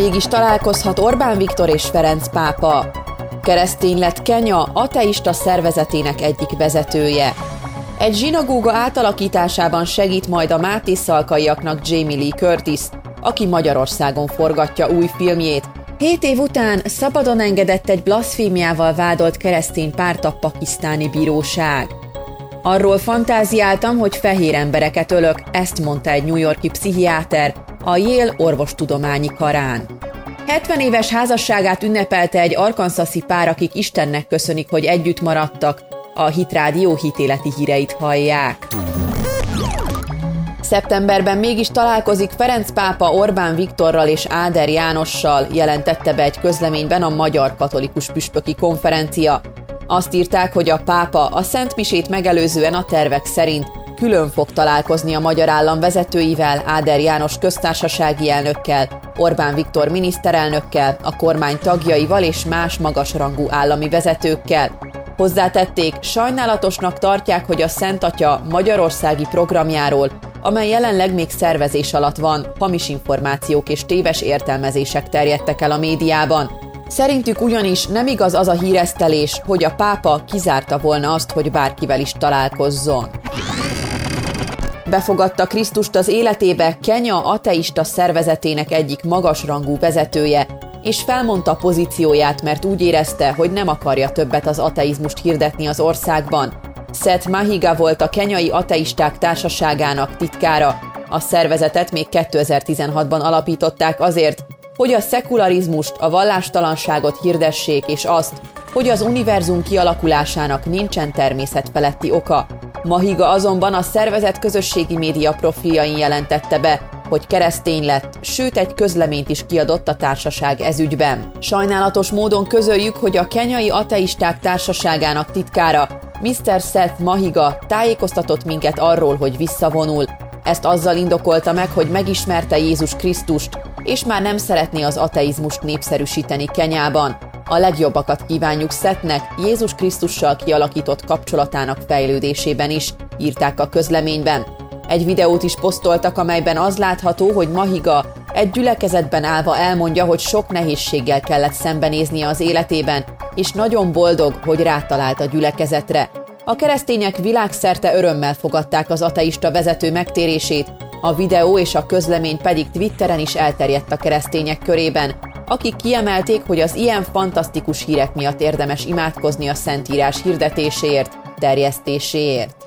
Mégis találkozhat Orbán Viktor és Ferenc pápa. Keresztény lett Kenya ateista szervezetének egyik vezetője. Egy zsinagóga átalakításában segít majd a Máté szalkaiaknak Jamie Lee Curtis, aki Magyarországon forgatja új filmjét. Hét év után szabadon engedett egy blaszfémiával vádolt keresztény párt a pakisztáni bíróság. Arról fantáziáltam, hogy fehér embereket ölök, ezt mondta egy New Yorki pszichiáter a Yale orvostudományi karán. 70 éves házasságát ünnepelte egy arkansasi pár, akik Istennek köszönik, hogy együtt maradtak. A Hitrádió hitéleti híreit hallják. Szeptemberben mégis találkozik Ferenc pápa Orbán Viktorral és Áder Jánossal, jelentette be egy közleményben a Magyar Katolikus Püspöki Konferencia. Azt írták, hogy a pápa a Szent Misét megelőzően a tervek szerint külön fog találkozni a magyar állam vezetőivel, Áder János köztársasági elnökkel, Orbán Viktor miniszterelnökkel, a kormány tagjaival és más magasrangú állami vezetőkkel. Hozzátették, sajnálatosnak tartják, hogy a Szent Atya magyarországi programjáról, amely jelenleg még szervezés alatt van, hamis információk és téves értelmezések terjedtek el a médiában. Szerintük ugyanis nem igaz az a híresztelés, hogy a pápa kizárta volna azt, hogy bárkivel is találkozzon. Befogadta Krisztust az életébe Kenya ateista szervezetének egyik magasrangú vezetője, és felmondta pozícióját, mert úgy érezte, hogy nem akarja többet az ateizmust hirdetni az országban. Seth Mahiga volt a kenyai ateisták társaságának titkára. A szervezetet még 2016-ban alapították azért, hogy a szekularizmust, a vallástalanságot hirdessék, és azt, hogy az univerzum kialakulásának nincsen természetfeletti oka. Mahiga azonban a szervezet közösségi média profiljain jelentette be, hogy keresztény lett, sőt egy közleményt is kiadott a társaság ezügyben. Sajnálatos módon közöljük, hogy a kenyai ateisták társaságának titkára Mr. Seth Mahiga tájékoztatott minket arról, hogy visszavonul. Ezt azzal indokolta meg, hogy megismerte Jézus Krisztust, és már nem szeretné az ateizmust népszerűsíteni Kenyában. A legjobbakat kívánjuk Szetnek Jézus Krisztussal kialakított kapcsolatának fejlődésében is, írták a közleményben. Egy videót is posztoltak, amelyben az látható, hogy Mahiga egy gyülekezetben állva elmondja, hogy sok nehézséggel kellett szembenéznie az életében, és nagyon boldog, hogy rátalált a gyülekezetre. A keresztények világszerte örömmel fogadták az ateista vezető megtérését, a videó és a közlemény pedig Twitteren is elterjedt a keresztények körében, akik kiemelték, hogy az ilyen fantasztikus hírek miatt érdemes imádkozni a Szentírás hirdetéséért, terjesztéséért.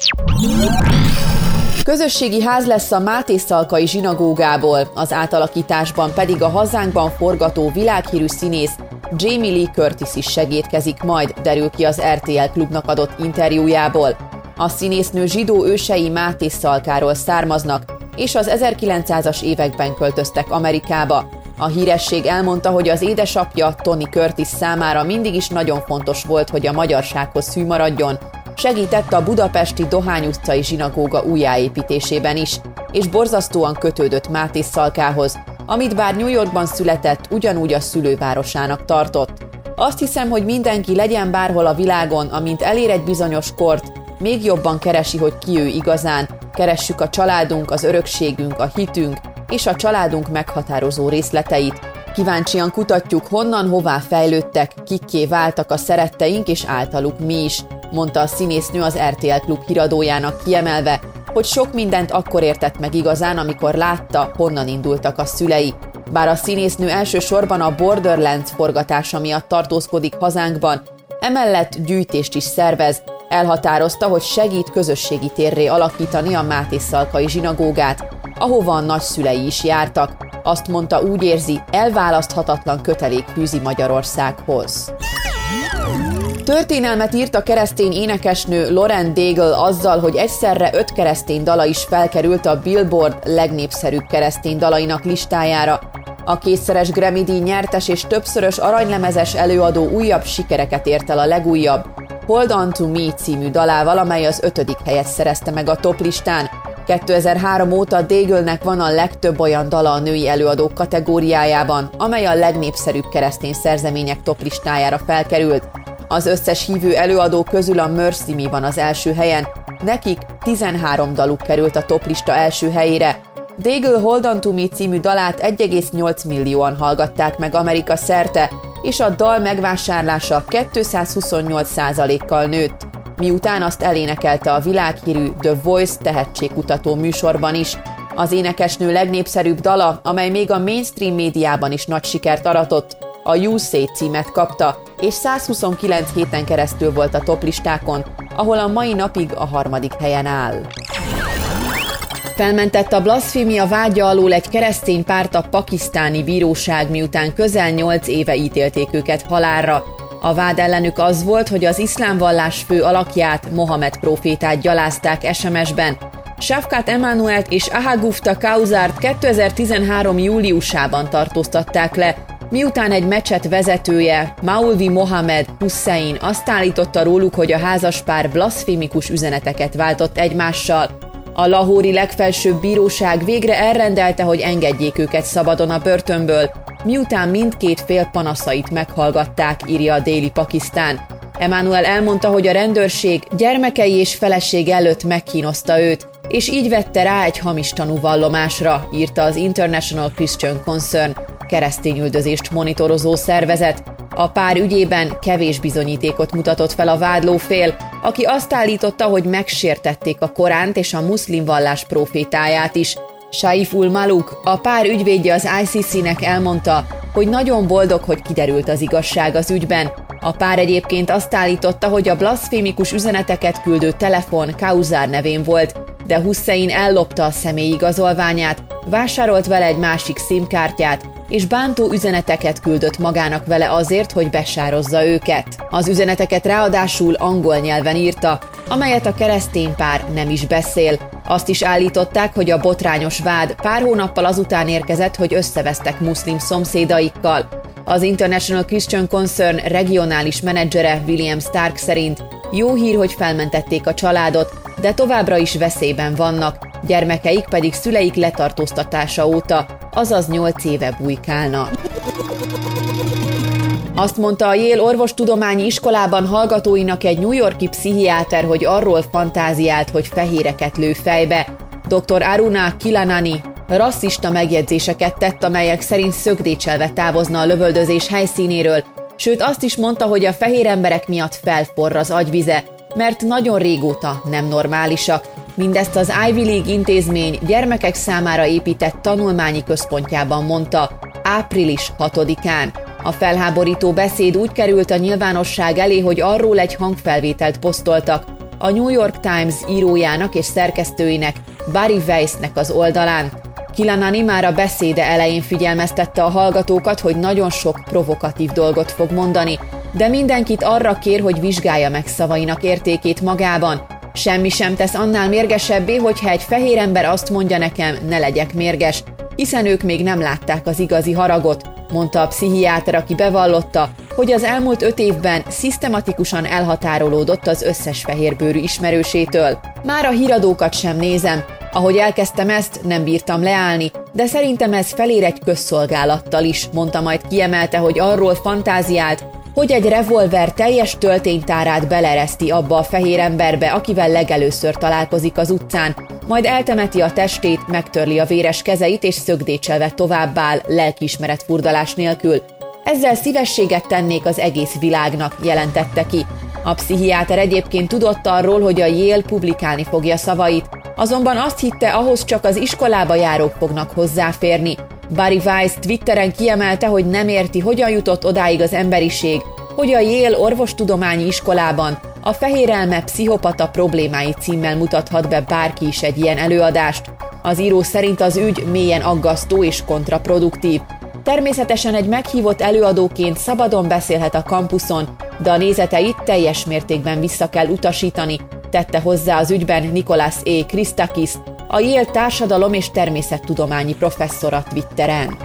Közösségi ház lesz a Máté Szalkai zsinagógából, az átalakításban pedig a hazánkban forgató világhírű színész Jamie Lee Curtis is segítkezik majd, derül ki az RTL klubnak adott interjújából. A színésznő zsidó ősei Máté Szalkáról származnak, és az 1900-as években költöztek Amerikába. A híresség elmondta, hogy az édesapja Tony Curtis számára mindig is nagyon fontos volt, hogy a magyarsághoz hű maradjon, segített a budapesti Dohány utcai zsinagóga újjáépítésében is, és borzasztóan kötődött Máté Szalkához, amit bár New Yorkban született, ugyanúgy a szülővárosának tartott. Azt hiszem, hogy mindenki legyen bárhol a világon, amint elér egy bizonyos kort, még jobban keresi, hogy ki ő igazán, keressük a családunk, az örökségünk, a hitünk és a családunk meghatározó részleteit. Kíváncsian kutatjuk, honnan hová fejlődtek, kikké váltak a szeretteink és általuk mi is, mondta a színésznő az RTL Klub híradójának kiemelve, hogy sok mindent akkor értett meg igazán, amikor látta, honnan indultak a szülei. Bár a színésznő elsősorban a Borderlands forgatása miatt tartózkodik hazánkban, emellett gyűjtést is szervez, elhatározta, hogy segít közösségi térré alakítani a Máté Szalkai zsinagógát, ahova a nagyszülei is jártak. Azt mondta, úgy érzi, elválaszthatatlan kötelék fűzi Magyarországhoz. Történelmet írt a keresztény énekesnő Lauren Daigle azzal, hogy egyszerre öt keresztény dala is felkerült a Billboard legnépszerűbb keresztény dalainak listájára. A kétszeres Grammy-díj nyertes és többszörös aranylemezes előadó újabb sikereket ért el a legújabb Hold On To Me című dalával, amely az ötödik helyet szerezte meg a toplistán. 2003 óta Daigle-nek van a legtöbb olyan dala a női előadók kategóriájában, amely a legnépszerűbb keresztény szerzemények toplistájára felkerült. Az összes hívő előadó közül a Mercy Me van az első helyen, nekik 13 daluk került a toplista első helyére. Daigle Hold On To Me című dalát 1,8 millióan hallgatták meg Amerika szerte, és a dal megvásárlása 228%-kal nőtt, miután azt elénekelte a világhírű The Voice tehetségkutató műsorban is. Az énekesnő legnépszerűbb dala, amely még a mainstream médiában is nagy sikert aratott, a You Say címet kapta, és 129 héten keresztül volt a toplistákon, ahol a mai napig a harmadik helyen áll. Felmentett a blasfémia vágya alól egy keresztény párt a pakisztáni bíróság, miután közel 8 éve ítélték őket halálra. A vád ellenük az volt, hogy az iszlám vallás fő alakját, Mohamed profétát gyalázták SMS-ben. Shafkat Emanuelt és Ahagufta Kauzárt 2013. júliusában tartóztatták le, miután egy mecset vezetője, Maulvi Mohamed Hussein azt állította róluk, hogy a házaspár blaszfémikus üzeneteket váltott egymással. A lahóri legfelsőbb bíróság végre elrendelte, hogy engedjék őket szabadon a börtönből, miután mindkét fél panaszait meghallgatták, írja a déli Pakisztán. Emmanuel elmondta, hogy a rendőrség gyermekei és feleség előtt megkínozta őt, és így vette rá egy hamis tanúvallomásra, írta az International Christian Concern, keresztényüldözést monitorozó szervezet. A pár ügyében kevés bizonyítékot mutatott fel a vádló fél, aki azt állította, hogy megsértették a Koránt és a muszlim vallás profétáját is. Saif ul Maluk, a pár ügyvédje az ICC-nek elmondta, hogy nagyon boldog, hogy kiderült az igazság az ügyben. A pár egyébként azt állította, hogy a blaszfémikus üzeneteket küldő telefon Kauzár nevén volt, de Hussein ellopta a személyigazolványát, vásárolt vele egy másik szimkártyát, és bántó üzeneteket küldött magának vele azért, hogy besározza őket. Az üzeneteket ráadásul angol nyelven írta, amelyet a keresztény pár nem is beszél. Azt is állították, hogy a botrányos vád pár hónappal azután érkezett, hogy összevesztek muszlim szomszédaikkal. Az International Christian Concern regionális menedzsere William Stark szerint jó hír, hogy felmentették a családot, de továbbra is veszélyben vannak, gyermekeik pedig szüleik letartóztatása óta, azaz 8 éve bujkálnak. Azt mondta a Yale orvostudományi iskolában hallgatóinak egy New Yorki pszichiáter, hogy arról fantáziált, hogy fehéreket lő fejbe. Dr. Aruna Kilanani rasszista megjegyzéseket tett, amelyek szerint szögdécselve távozna a lövöldözés helyszínéről, sőt azt is mondta, hogy a fehér emberek miatt felforr az agyvize, mert nagyon régóta nem normálisak, Mindezt az Ivy League intézmény gyermekek számára épített tanulmányi központjában mondta április 6-án. A felháborító beszéd úgy került a nyilvánosság elé, hogy arról egy hangfelvételt posztoltak. A New York Times írójának és szerkesztőinek Barry Weissnek az oldalán. Kilanani már a beszéde elején figyelmeztette a hallgatókat, hogy nagyon sok provokatív dolgot fog mondani, de mindenkit arra kér, hogy vizsgálja meg szavainak értékét magában, Semmi sem tesz annál mérgesebbé, hogyha egy fehér ember azt mondja nekem, ne legyek mérges, hiszen ők még nem látták az igazi haragot, mondta a pszichiáter, aki bevallotta, hogy az elmúlt öt évben szisztematikusan elhatárolódott az összes fehérbőrű ismerősétől. Már a híradókat sem nézem, ahogy elkezdtem ezt, nem bírtam leállni, de szerintem ez felér egy közszolgálattal is, mondta majd kiemelte, hogy arról fantáziált, hogy egy revolver teljes tölténytárát belereszti abba a fehér emberbe, akivel legelőször találkozik az utcán, majd eltemeti a testét, megtörli a véres kezeit és szögdécselve továbbáll, lelkiismeret furdalás nélkül. Ezzel szívességet tennék az egész világnak, jelentette ki. A pszichiáter egyébként tudott arról, hogy a Yale publikálni fogja szavait, azonban azt hitte, ahhoz csak az iskolába járók fognak hozzáférni, Barry Weiss Twitteren kiemelte, hogy nem érti, hogyan jutott odáig az emberiség, hogy a Yale orvostudományi iskolában a fehérelme pszichopata problémái címmel mutathat be bárki is egy ilyen előadást. Az író szerint az ügy mélyen aggasztó és kontraproduktív. Természetesen egy meghívott előadóként szabadon beszélhet a kampuszon, de a nézeteit teljes mértékben vissza kell utasítani, tette hozzá az ügyben Nikolás E. Christakis, a Yale társadalom és természettudományi professzora Twitteren.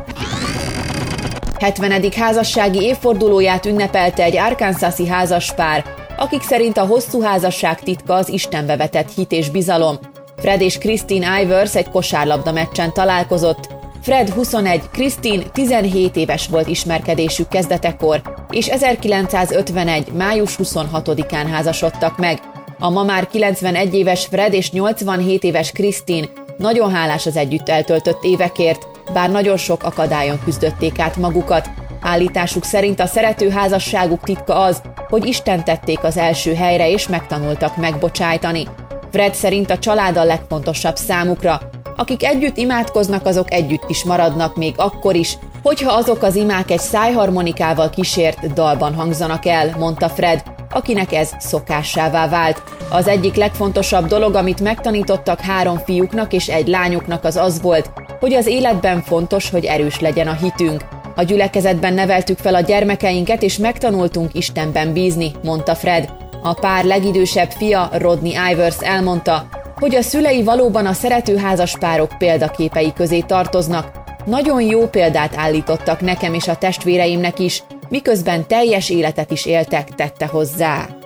70. házassági évfordulóját ünnepelte egy arkansasi házaspár, akik szerint a hosszú házasság titka az Istenbe vetett hit és bizalom. Fred és Christine Ivers egy kosárlabda meccsen találkozott. Fred 21, Christine 17 éves volt ismerkedésük kezdetekor, és 1951. május 26-án házasodtak meg. A ma már 91 éves Fred és 87 éves Krisztin Nagyon hálás az együtt eltöltött évekért, bár nagyon sok akadályon küzdötték át magukat. Állításuk szerint a szerető házasságuk titka az, hogy Isten tették az első helyre és megtanultak megbocsájtani. Fred szerint a család a legfontosabb számukra. Akik együtt imádkoznak, azok együtt is maradnak még akkor is, hogyha azok az imák egy szájharmonikával kísért dalban hangzanak el, mondta Fred, akinek ez szokássává vált. Az egyik legfontosabb dolog, amit megtanítottak három fiúknak és egy lányuknak az az volt, hogy az életben fontos, hogy erős legyen a hitünk. A gyülekezetben neveltük fel a gyermekeinket, és megtanultunk Istenben bízni, mondta Fred. A pár legidősebb fia, Rodney Ivers elmondta, hogy a szülei valóban a szeretőházas párok példaképei közé tartoznak. Nagyon jó példát állítottak nekem és a testvéreimnek is, miközben teljes életet is éltek, tette hozzá.